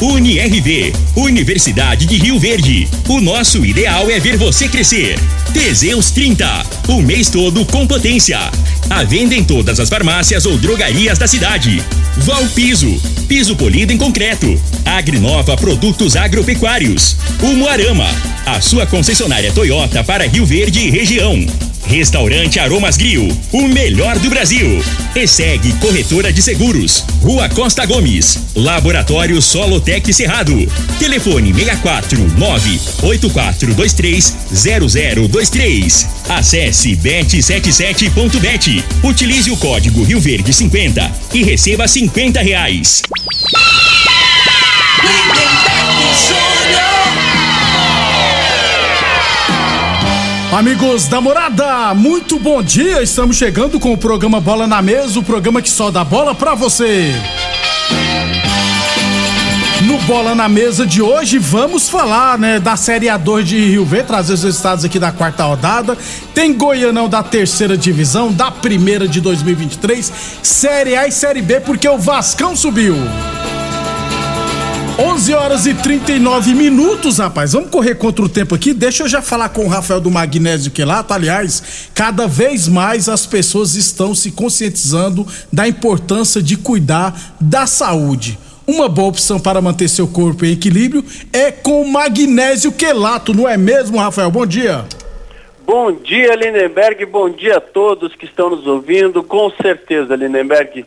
UniRV, Universidade de Rio Verde. O nosso ideal é ver você crescer. Teseus 30, o mês todo com potência. A venda em todas as farmácias ou drogarias da cidade. Valpiso, piso polido em concreto. Agrinova Produtos Agropecuários. Umuarama, a sua concessionária Toyota para Rio Verde e região. Restaurante Aromas Grill, o melhor do Brasil. E segue Corretora de Seguros, Rua Costa Gomes, Laboratório Solotec Cerrado. Telefone 64 98423 0023. Acesse bet77.bet. Utilize o código Rio Verde 50 e receba 50 reais. Amigos da morada, muito bom dia. Estamos chegando com o programa Bola na Mesa o programa que só dá bola pra você. No Bola na Mesa de hoje, vamos falar, né, da Série A2 de Rio Verde, trazer os resultados aqui da quarta rodada. Tem Goianão da terceira divisão, da primeira de 2023, Série A e Série B, porque o Vascão subiu. 11 horas e 39 minutos, rapaz. Vamos correr contra o tempo aqui. Deixa eu já falar com o Rafael do Magnésio Quelato. Aliás, cada vez mais as pessoas estão se conscientizando da importância de cuidar da saúde. Uma boa opção para manter seu corpo em equilíbrio é com magnésio quelato, não é mesmo, Rafael? Bom dia. Bom dia, Lindenberg. Bom dia a todos que estão nos ouvindo. Com certeza, Lindenberg.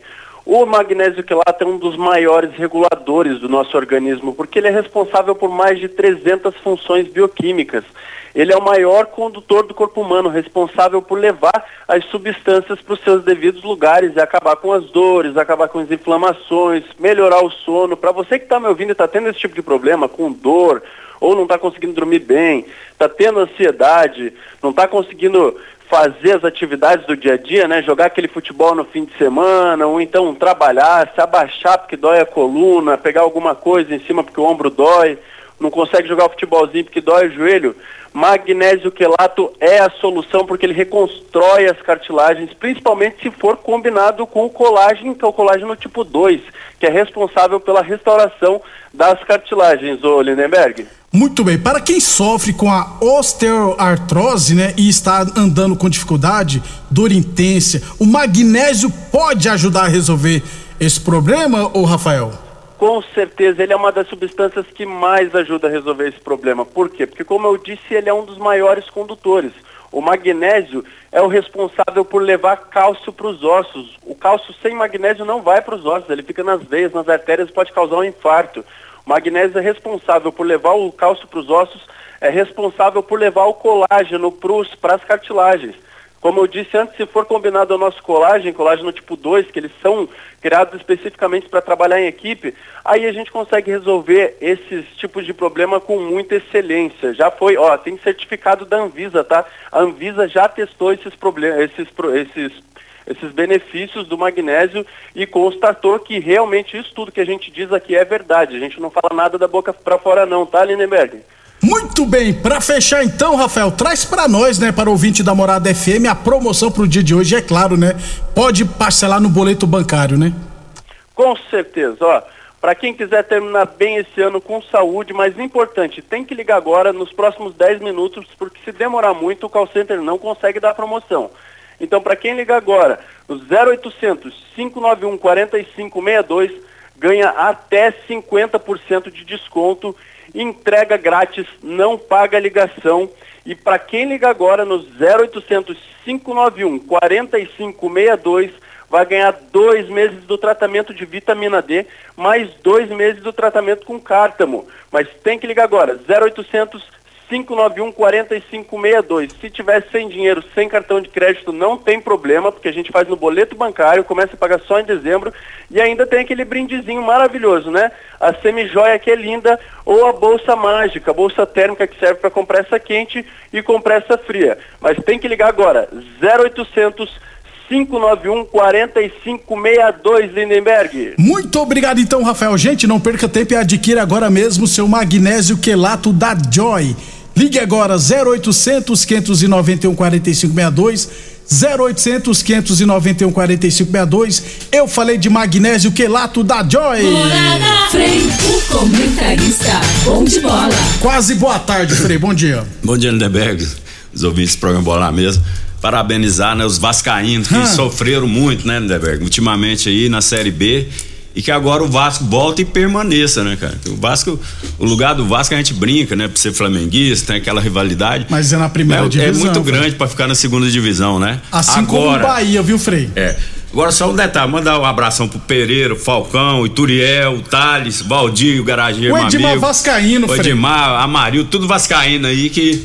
O magnésio quelato é um dos maiores reguladores do nosso organismo, porque ele é responsável por mais de 300 funções bioquímicas. Ele é o maior condutor do corpo humano, responsável por levar as substâncias para os seus devidos lugares e acabar com as dores, acabar com as inflamações, melhorar o sono. Para você que está me ouvindo e está tendo esse tipo de problema, com dor, ou não está conseguindo dormir bem, está tendo ansiedade, não está conseguindo fazer as atividades do dia a dia, né? Jogar aquele futebol no fim de semana, ou então trabalhar, se abaixar porque dói a coluna, pegar alguma coisa em cima porque o ombro dói, não consegue jogar futebolzinho porque dói o joelho. Magnésio quelato é a solução porque ele reconstrói as cartilagens, principalmente se for combinado com o colágeno, que é o colágeno tipo 2, que é responsável pela restauração das cartilagens, ô Lindenberg. Muito bem, para quem sofre com a osteoartrose, né, e está andando com dificuldade, dor intensa, o magnésio pode ajudar a resolver esse problema, ô Rafael? Com certeza, ele é uma das substâncias que mais ajuda a resolver esse problema. Por quê? Porque, como eu disse, ele é um dos maiores condutores. O magnésio é o responsável por levar cálcio para os ossos. O cálcio sem magnésio não vai para os ossos, ele fica nas veias, nas artérias, pode causar um infarto. O magnésio é responsável por levar o cálcio para os ossos, é responsável por levar o colágeno para as cartilagens. Como eu disse antes, se for combinado ao nosso colágeno, colágeno tipo 2, que eles são criados especificamente para trabalhar em equipe, aí a gente consegue resolver esses tipos de problema com muita excelência. Já foi, ó, tem certificado da Anvisa, tá? A Anvisa já testou esses problemas, esses, esses esses benefícios do magnésio e constatou que realmente isso tudo que a gente diz aqui é verdade. A gente não fala nada da boca para fora não, tá, Lindenberg? Muito bem, para fechar então, Rafael, traz para nós, né, para o ouvinte da Morada FM, a promoção para o dia de hoje, é claro, né? Pode parcelar no boleto bancário, né? Com certeza, ó. Para quem quiser terminar bem esse ano com saúde, mas importante, tem que ligar agora nos próximos 10 minutos, porque se demorar muito, o call center não consegue dar promoção. Então, para quem liga agora, no 0800 591 4562, ganha até 50% de desconto, entrega grátis, não paga ligação. E para quem liga agora no 0800 591 4562, vai ganhar dois meses do tratamento de vitamina D, mais dois meses do tratamento com cártamo. Mas tem que ligar agora, 0800 591 4562. Se tiver sem dinheiro, sem cartão de crédito, não tem problema, porque a gente faz no boleto bancário, começa a pagar só em dezembro e ainda tem aquele brindezinho maravilhoso, né? A semijoia que é linda ou a bolsa mágica, a bolsa térmica que serve para compressa quente e compressa fria. Mas tem que ligar agora, 0800 591 4562 Lindenberg. Muito obrigado então, Rafael. Gente, não perca tempo e adquira agora mesmo seu magnésio quelato da Joy. Ligue agora 0800 591 4562 0800 591 4562. Eu falei de magnésio quelato da Joy. Morada, Frei, o comentarista, bom de bola. Quase boa tarde, Frei, bom dia. bom dia, Lindenberg, os ouvintes do programa Bola na Mesa. Parabenizar né, os vascaínos que Hum. sofreram muito, né, Lindenberg, ultimamente aí na Série B. E que agora o Vasco volta e permaneça, né, cara? O Vasco, o lugar do Vasco a gente brinca, né? Por ser flamenguista, tem aquela rivalidade. Mas é na primeira é, é divisão. muito Frei. grande pra ficar na segunda divisão, né? Assim como o agora, Bahia, viu, Frei? É. Agora só um detalhe, mandar um abração pro Pereira, Falcão, Ituriel, Thales, Valdir, o Garageiro, O Edmar amigo. Vascaíno, O Frei. Edmar, Amaril, tudo Vascaíno aí que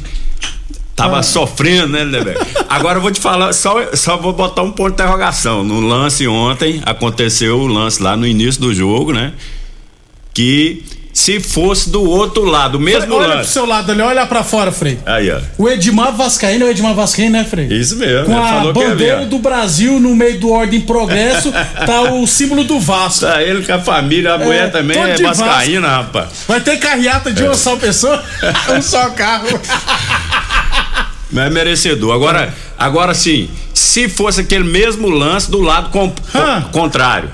tava Ah. sofrendo, né, Lindeberg? Agora eu vou te falar, só, só vou botar um ponto de interrogação. No lance ontem, aconteceu o lance lá no início do jogo, né? Que se fosse do outro lado, mesmo olha pro lance. seu lado ali, olha pra fora, Frei. Aí, ó. O Edmar Vascaíno é o Edmar Vascaíno, né, Frei? Isso mesmo, Com a bandeira ó. do Brasil no meio do Ordem Progresso, tá o símbolo do Vasco. Tá ele com a família, a mulher também é vascaína, rapaz. Vai ter carreata de uma só pessoa, um só carro. Mas é merecedor. Agora, agora sim, se fosse aquele mesmo lance do lado contrário,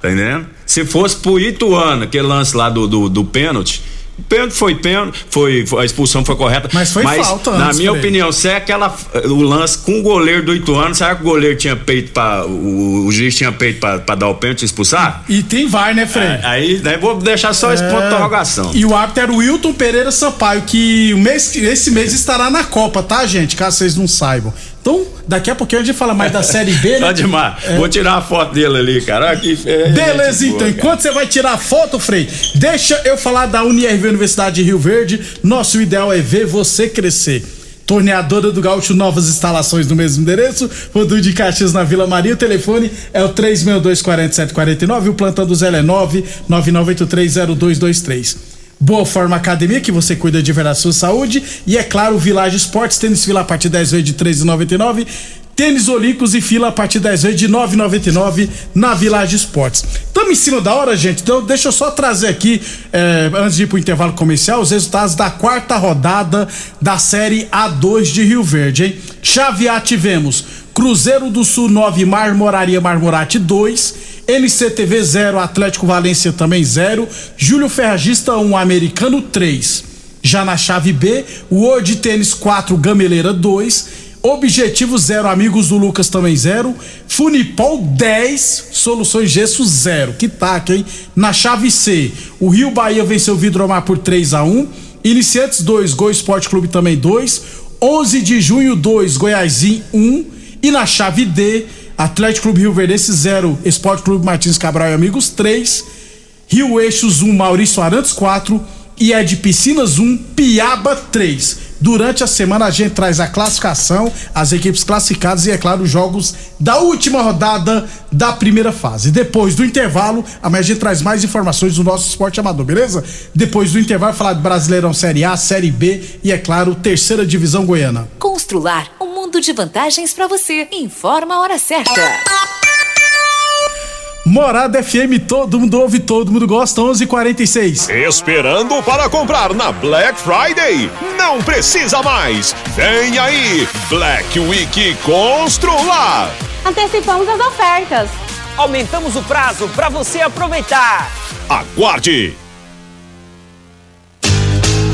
tá entendendo? Se fosse pro Ituano, aquele lance lá do, do, do pênalti, pênalti foi pênalti, foi, a expulsão foi correta. Mas foi falta Na minha opinião, se é aquela, o lance com o goleiro do Ituano, será que o goleiro tinha peito pra. O, o juiz tinha peito pra, pra dar o pênalti e expulsar? E tem VAR, né, Frei? Aí, daí vou deixar só esse ponto de interrogação. É. E o árbitro era o Wilton Pereira Sampaio, que o mês, esse mês estará na Copa, tá, gente? Caso vocês não saibam. Então, daqui a pouquinho a gente fala mais da Série B, né? Ademar, vou tirar a foto dele ali, cara. Olha que é, Beleza, então. boa. Enquanto você vai tirar a foto, Frei, deixa eu falar da UniRV Universidade de Rio Verde. Nosso ideal é ver você crescer. Torneadora do Gaúcho, novas instalações no mesmo endereço. Rodul de Caxias na Vila Maria. O telefone é o 362-4749. O plantão do Zé é 999830223. Boa Forma Academia, que você cuida de ver a sua saúde. E é claro, Village Esportes, tênis fila a partir de 10 vezes de R$ 13,99. Tênis Olímpicos e fila a partir 10 vezes de R$ 9,99 na Village Esportes. Estamos em cima da hora, gente. Então deixa eu só trazer aqui, eh, antes de ir pro intervalo comercial, os resultados da quarta rodada da Série A2 de Rio Verde, hein? Chave A tivemos Cruzeiro do Sul 9, Marmoraria Marmorate 2. NCTV 0, Atlético Valência também 0. Júlio Ferragista 1, Americano 3. Já na chave B, World Tênis 4, Gameleira 2. Objetivo 0, Amigos do Lucas também 0. Funipol 10, Soluções Gesso 0. Que taca, hein? Na chave C, o Rio Bahia venceu o Vidromar por 3 a 1 Iniciantes 2, Gol Esporte Clube também 2. 11 de junho 2, Goiásim 1. E na chave D, Atlético Clube Rio Verdense 0, Esporte Clube Martins Cabral e Amigos 3, Rio Eixos 1, Maurício Arantes 4 e de Piscinas 1, Piaba 3. Durante a semana a gente traz a classificação, as equipes classificadas e, é claro, os jogos da última rodada da primeira fase. Depois do intervalo, amanhã a gente traz mais informações do nosso esporte amador, beleza? Depois do intervalo, falar de Brasileirão Série A, Série B e, é claro, terceira divisão goiana. Constrular um mundo de vantagens para você. Informa a hora certa. Morada FM, todo mundo ouve, todo mundo gosta, 11:46. Esperando para comprar na Black Friday? Não precisa mais! Vem aí! Black Week Constrular! Antecipamos as ofertas. Aumentamos o prazo para você aproveitar. Aguarde!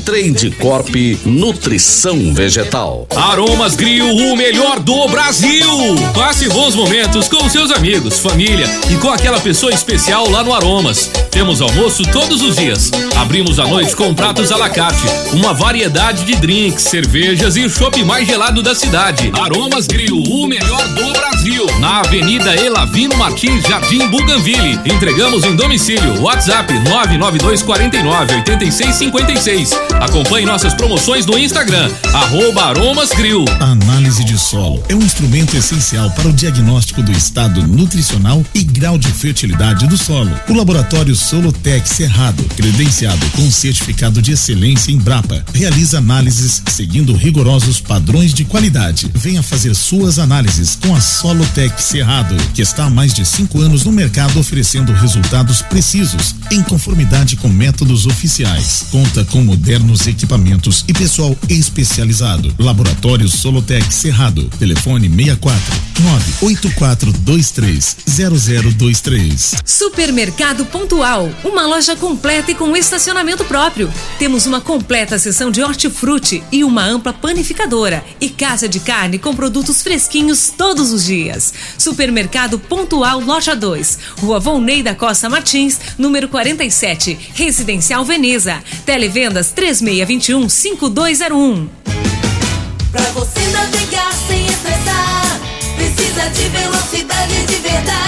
Trade Corp Nutrição Vegetal. Aromas Grill, o melhor do Brasil. Passe bons momentos com seus amigos, família e com aquela pessoa especial lá no Aromas. Temos almoço todos os dias. Abrimos à noite com pratos à la carte, uma variedade de drinks, cervejas e o chopp mais gelado da cidade. Aromas Grill, o melhor do Brasil. Na Avenida Elavino Martins, Jardim Buganville. Entregamos em domicílio. WhatsApp 99249 8656. Acompanhe nossas promoções no Instagram, arroba Aromas Grill. A análise de solo é um instrumento essencial para o diagnóstico do estado nutricional e grau de fertilidade do solo. O laboratório Solotec Cerrado, credenciado com certificado de excelência em Brapa, realiza análises seguindo rigorosos padrões de qualidade. Venha fazer suas análises com a Solotec Cerrado, que está há mais de cinco anos no mercado oferecendo resultados precisos, em conformidade com métodos oficiais. Conta com modernos equipamentos e pessoal especializado. Laboratório Solotec Cerrado. Telefone 64 98423 0023. Supermercado Pontual, uma loja completa e com estacionamento próprio. Temos uma completa seção de hortifruti e uma ampla panificadora e casa de carne com produtos fresquinhos todos os dias. Supermercado Pontual Loja 2, Rua Volney da Costa Martins, número 47, Residencial Veneza. Televendas 3621 5201. Pra você navegar sem estressar, precisa de velocidade de verdade.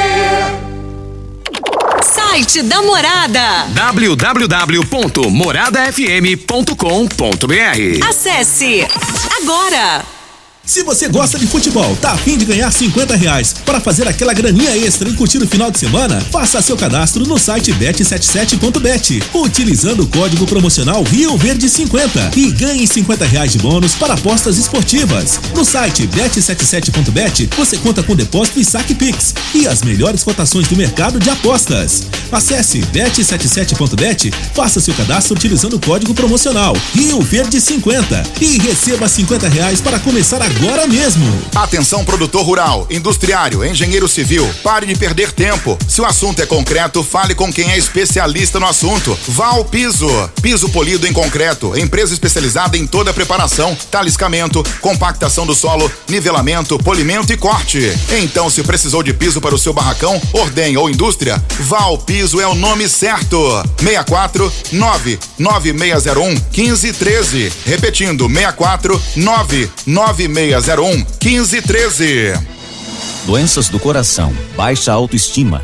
Site da Morada. www.moradafm.com.br Acesse agora. Se você gosta de futebol, tá afim de ganhar 50 reais para fazer aquela graninha extra e curtir o final de semana? Faça seu cadastro no site bet77.bet, utilizando o código promocional Rio Verde 50 e ganhe 50 reais de bônus para apostas esportivas. No site bet77.bet você conta com depósito e saque Pix e as melhores cotações do mercado de apostas. Acesse bet77.bet, faça seu cadastro utilizando o código promocional Rio Verde 50 e receba 50 reais para começar agora mesmo. Atenção produtor rural, industriário, engenheiro civil, pare de perder tempo. Se o assunto é concreto, fale com quem é especialista no assunto. Val Piso, piso polido em concreto, empresa especializada em toda a preparação, taliscamento, compactação do solo, nivelamento, polimento e corte. Então, se precisou de piso para o seu barracão, ordem ou indústria, Val Piso é o nome certo. 64 99601 1513. Repetindo, 64 99601 1513. Doenças do coração, baixa autoestima,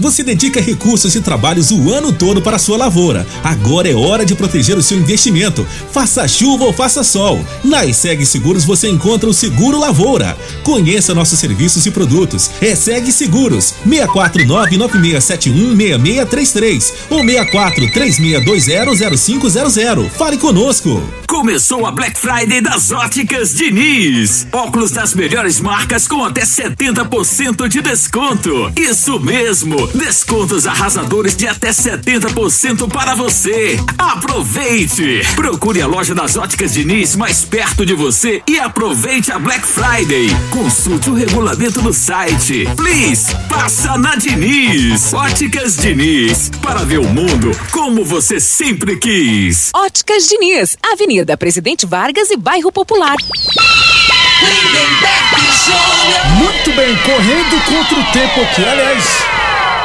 Você dedica recursos e trabalhos o ano todo para a sua lavoura. Agora é hora de proteger o seu investimento. Faça chuva ou faça sol. Na ESEG Seguros você encontra o Seguro Lavoura. Conheça nossos serviços e produtos. ESEG Seguros 64996716633 ou 6436200500. Fale conosco. Começou a Black Friday das Óticas Diniz. Óculos das melhores marcas com até 70% de desconto. Isso mesmo, descontos arrasadores de até 70% para você. Aproveite! Procure a loja das Óticas Diniz mais perto de você e aproveite a Black Friday. Consulte o regulamento no site. Please, passa na Diniz. Óticas Diniz, para ver o mundo como você sempre quis. Óticas Diniz, Avenida Presidente Vargas e Bairro Popular. Muito bem, correndo contra o tempo aqui. Aliás,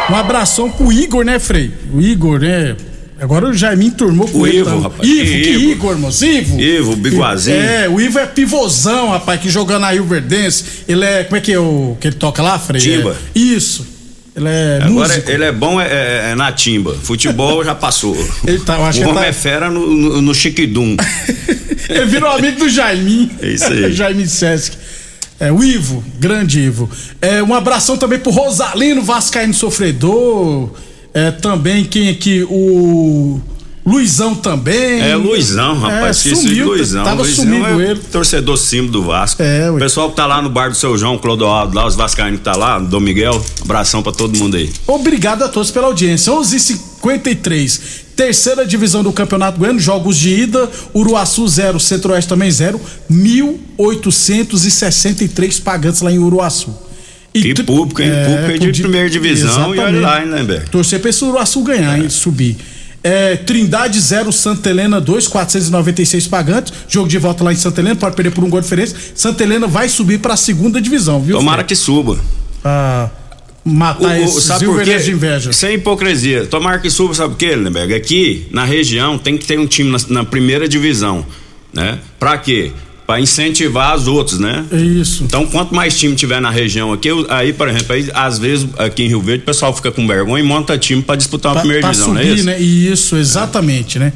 um abração pro Igor, né, Frei? O Igor, né? Agora o Jaiminho turmou com O ele. Ivo, tá? rapaz. Ivo, que Ivo. Igor, moço? Ivo? Ivo, biguazinho. É, o Ivo é pivôzão, rapaz, que jogando na Rio Verdense. Ele é. Como é que é o que ele toca lá, Frei? Timba. É, isso. Ele é Agora músico. ele é bom é, é- é na timba. Futebol já passou. Ele tá- eu acho o homem tá- é fera no, no, no chiquidum. Ele virou amigo do Jaiminho. É isso aí. Jaime Sesc. É, o Ivo, grande Ivo. É, um abração também pro Rosalino Vascaíno Sofredor. É, também quem aqui? O Luizão também. É Luizão, rapaz. É, sumiu, Luizão. Tava Luizão sumido é ele. Torcedor símbolo do Vasco. É, o pessoal que tá lá no bar do seu João, Clodoaldo, lá, os Vascaínos que tá lá, Dom Miguel, abração pra todo mundo aí. Obrigado a todos pela audiência. 11:53. Terceira divisão do Campeonato Goiano, jogos de ida, Uruaçu 0, Centro-Oeste também 0, 1.863 pagantes lá em Uruaçu. E público, hein? Público aí de primeira divisão e olha lá, hein, Lemberg? Torcer pra esse Uruaçu ganhar, hein? Subir. É, Trindade 0, Santa Helena 2, 496 pagantes. Jogo de volta lá em Santa Helena, pode perder por um gol de diferença. Santa Helena vai subir pra segunda divisão, viu? Tomara Fred? que suba. Pra matar O- o- esses sabe por quê? de inveja. Sem hipocrisia. Tomara que suba, sabe por quê, Lindenberg? Aqui, na região, tem que ter um time na, na primeira divisão, né? Pra quê? Pra incentivar os outros, né? Isso. Então, quanto mais time tiver na região aqui, eu- aí, por exemplo, aí, às vezes aqui em Rio Verde o pessoal fica com vergonha e monta time pra disputar uma Pra- primeira pra divisão, não é subir, isso? né? Isso, exatamente, né?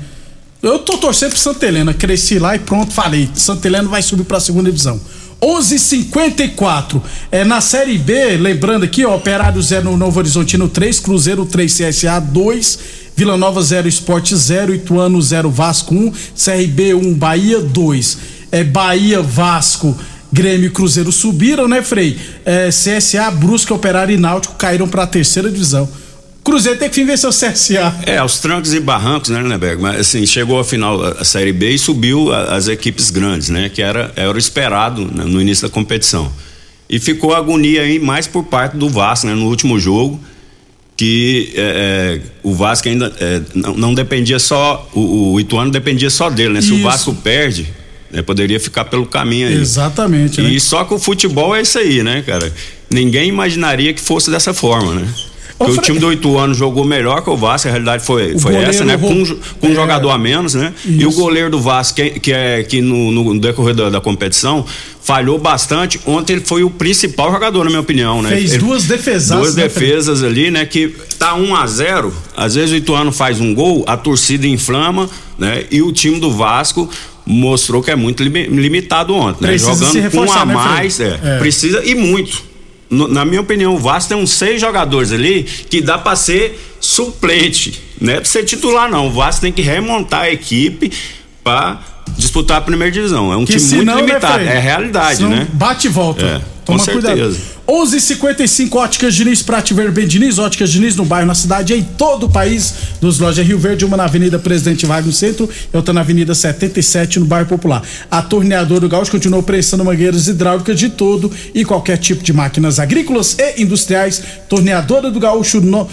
Eu tô torcendo pro Santa Helena, cresci lá e pronto, falei. Santa Helena vai subir pra segunda divisão. 11:54 é na Série B, lembrando aqui, ó, Operário 0 no Novo Horizontino 3, Cruzeiro 3 CSA 2, Vila Nova 0 Esporte 0, Ituano 0 Vasco 1, CRB 1 Bahia 2. É Bahia, Vasco, Grêmio e Cruzeiro subiram, né, Frei? É, CSA, Brusque, Operário e Náutico caíram pra terceira divisão. Cruzeiro tem que vencer o CSA. É, aos trancos e barrancos, né, Lindenberg? Mas assim, chegou a final a, a Série B e subiu a- as equipes grandes, né? Que era, era o esperado né, no início da competição. E ficou agonia aí mais por parte do Vasco, né? No último jogo, que é, é, o Vasco ainda é, não, não dependia só, o, o Ituano dependia só dele, né? Se Isso. o Vasco perde, né, poderia ficar pelo caminho aí. Exatamente, né? E só que o futebol é isso aí, né, cara? Ninguém imaginaria que fosse dessa forma, né? Porque o time do Ituano jogou melhor que o Vasco, a realidade foi, O foi essa, né? Com, um com um é. jogador a menos, né? E o goleiro do Vasco, que, que é que no, no decorrer da, da competição, falhou bastante. Ontem ele foi o principal jogador, na minha opinião, né? Fez Ele- duas defesas. Duas defesas ali, né? Que tá 1 a 0 às vezes o Ituano faz um gol, a torcida inflama, né? E o time do Vasco mostrou que é muito limi- limitado ontem, né? Precisa Jogando com um a né, mais, é, É. precisa e muito. No- na minha opinião, o Vasco tem uns seis jogadores ali que dá pra ser suplente, não é pra ser titular não. O Vasco tem que remontar a equipe pra disputar a primeira divisão. É um Que time muito né, limitado, Frei? é realidade, Senão né? Bate e volta. É, Toma com certeza. cuidado. 11:55 Óticas Diniz, pra te ver bem Diniz, Óticas Diniz no bairro, na cidade, em todo o país, dos lojas Rio Verde, uma na Avenida Presidente Vargas no centro e outra na Avenida 77 no bairro Popular. A torneadora do Gaúcho continuou prestando mangueiras hidráulicas de todo e qualquer tipo de máquinas agrícolas e industriais. Torneadora do Gaúcho no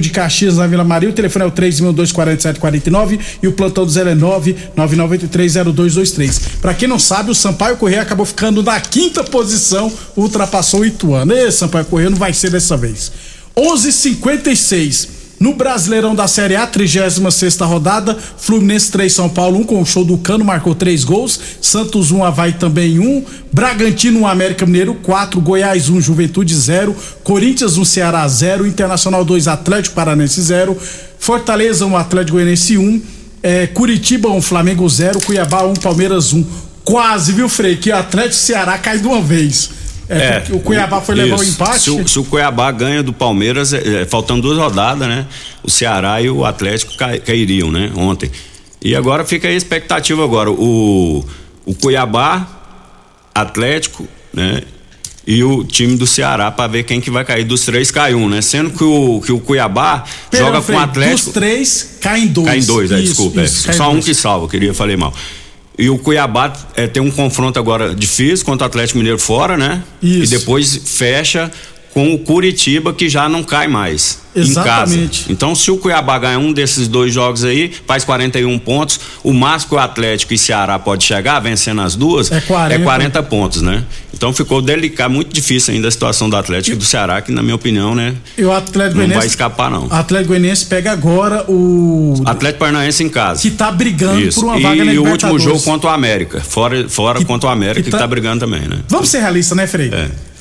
de Caxias, na Vila Maria. O telefone é o 3.24749 e o plantão do 0 é 999830223. Pra quem não sabe, o Sampaio Correia acabou ficando na quinta posição, ultrapassou o Ituano. E Sampaio Correia não vai ser dessa vez. 11:56 No Brasileirão da Série A, 36 rodada, Fluminense 3, São Paulo 1, com o show do Cano, marcou 3 gols. Santos 1, Havaí também 1. Bragantino 1, América Mineiro 4. Goiás 1, Juventude 0. Corinthians 1, Ceará 0. Internacional 2, Atlético Paranense 0. Fortaleza 1, Atlético Goianiense 1. É, Curitiba 1, Flamengo 0. Cuiabá 1, Palmeiras 1. Quase, viu, Frei? Que o Atlético Ceará cai de uma vez. É, o Cuiabá foi levar o empate. Se o, se o Cuiabá ganha do Palmeiras, é, é, faltando duas rodadas, né? O Ceará e o Atlético cai- cairiam, né? Ontem. E agora fica a expectativa agora. O, o Cuiabá, Atlético, né? E o time do Ceará para ver quem que vai cair. Dos três cai um, né? Sendo que o, que o Cuiabá Perdão, joga com o Atlético. Dos três, caem dois. Cai em dois, é, Isso, desculpa. é. isso, cai só um dois. que salva, queria falei mal. E o Cuiabá é, tem um confronto agora difícil contra o Atlético Mineiro fora, né? Isso. E depois fecha com o Curitiba, que já não cai mais. Exatamente. Em casa. Então, se o Cuiabá ganhar um desses dois jogos aí, faz 41 pontos. O máximo que o Atlético e Ceará pode chegar, vencendo as duas, É 40. 40 pontos, né? Então ficou delicado, muito difícil ainda a situação do Atlético e do Ceará, que na minha opinião, né? E o Atlético Não vai escapar, não. Atlético Goianiense pega agora o. Atlético Paranaense em casa. Que tá brigando Isso. por uma e, vaga na e o último jogo contra o América. Fora, fora contra o América, que, tá- tá... brigando também, né? Vamos ser realistas, né, Frei?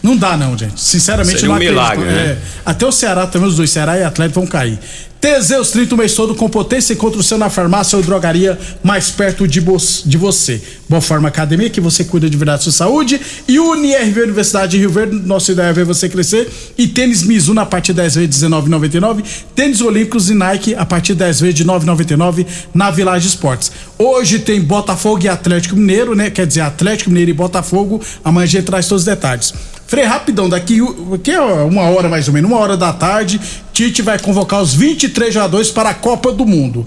Não dá, não, gente. Sinceramente, Seria não um acredito. milagre, né? É. Até o Ceará também, os dois, Ceará e Atlético, vão cair. Teseus 30 o mês todo com potência encontra o seu na farmácia ou drogaria mais perto de, de você. Boa Forma Academia, que você cuida de verdade da sua saúde. E UniRV Universidade de Rio Verde, nossa ideia é ver você crescer. E tênis Mizuno a partir de 10 vezes de R$19,99. Tênis Olímpicos e Nike a partir de 10 vezes de R$9,99 na Village Esportes. Hoje tem Botafogo e Atlético Mineiro, né? Quer dizer, Atlético Mineiro e Botafogo. Amanhã a gente traz todos os detalhes. Frei, rapidão, daqui que é uma hora mais ou menos, uma hora da tarde, Tite vai convocar os 23 jogadores para a Copa do Mundo.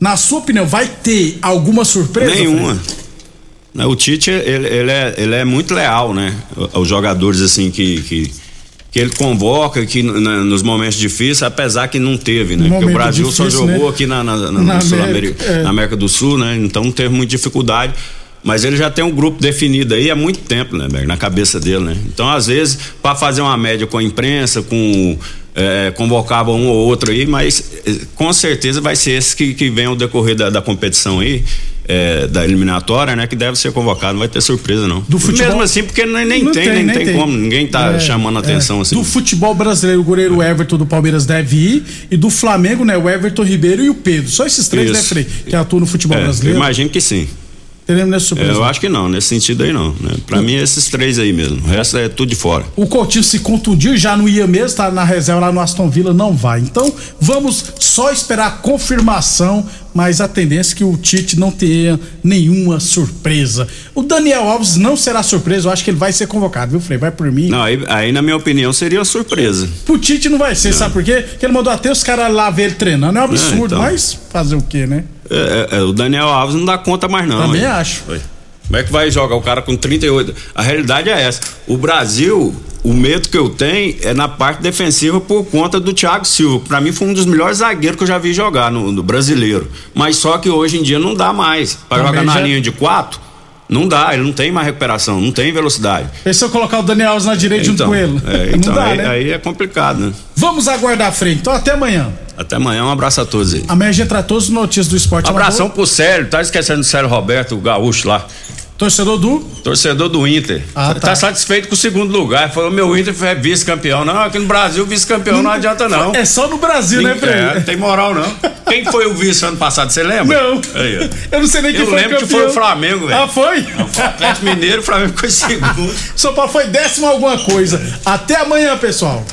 Na sua opinião, vai ter alguma surpresa? Nenhuma. Frei? Né, O Tite, ele, ele é, ele é muito leal, né? Aos jogadores, assim, que, que, que ele convoca que na- nos momentos difíceis, apesar que não teve, né? Porque o Brasil só difícil, jogou né? aqui na, na, na- Na Sul-Ameri- América, é. na América do Sul, né? Então não teve muita dificuldade. Mas ele já tem um grupo definido aí há muito tempo, né? Na cabeça dele, né? Então, às vezes, para fazer uma média com a imprensa, com. É, convocava um ou outro aí, mas eh, com certeza vai ser esse que, que vem ao decorrer da, da competição aí, é, da eliminatória, né? Que deve ser convocado, não vai ter surpresa, não. Do futebol- Mesmo assim, porque nem, nem Não tem, nem, tem, como, ninguém tá É, chamando atenção é. assim. Do futebol brasileiro, o goleiro Everton do Palmeiras deve ir. E do Flamengo, né? O Everton Ribeiro e o Pedro. Só esses três, né, Isso. Frei? Que atuam no futebol É, brasileiro. imagino que sim. Teremos nessa É, surpresa. eu acho que não, nesse sentido aí não. Né? Pra mim, esses três aí mesmo. O resto é tudo de fora. O Coutinho se contundiu, já não ia mesmo, tá na reserva lá no Aston Villa, não vai. Então, vamos só esperar a confirmação, mas a tendência é que o Tite não tenha nenhuma surpresa. O Daniel Alves não será surpresa, eu acho que ele vai ser convocado, viu, Frei? Vai por mim. Não, aí, aí, na minha opinião, seria uma surpresa. Pro Tite não vai ser, sabe por quê? Porque ele mandou até os caras lá ver ele treinando. É um absurdo, então. mas fazer o quê, né? É, é, é, o Daniel Alves não dá conta mais, não. Também hein? acho. Oi. Como é que vai jogar o cara com 38? A realidade é essa. O Brasil, o medo que eu tenho é na parte defensiva por conta do Thiago Silva. Pra mim foi um dos melhores zagueiros que eu já vi jogar no, no brasileiro. Mas só que hoje em dia não dá mais. Pra Também jogar na já- linha de quatro, não dá. Ele não tem mais recuperação, não tem velocidade. E se eu colocar o Daniel Alves na direita Então, com ele? é, não então dá, aí, né? aí é complicado, né? Vamos aguardar a frente. Então, até amanhã. Até amanhã, um abraço a todos aí. Amanhã a gente traz todas as notícias do esporte. Um abração amador. pro Célio, tá esquecendo do Célio Roberto, o gaúcho lá. Torcedor do. Torcedor do Inter. Ah, tá. tá. satisfeito com o segundo lugar. Falou: meu Inter foi vice-campeão. Não, aqui no Brasil, vice-campeão não, adianta, não. É só no Brasil, né, Frei? É, não tem moral, não. Quem foi o vice ano passado, você lembra? Não. Aí. Eu não sei nem quem Eu foi lembro que campeão. foi o Flamengo, velho. Ah, foi? O Atlético Mineiro, o Flamengo em segundo. São Paulo foi décimo alguma coisa. Até amanhã, pessoal.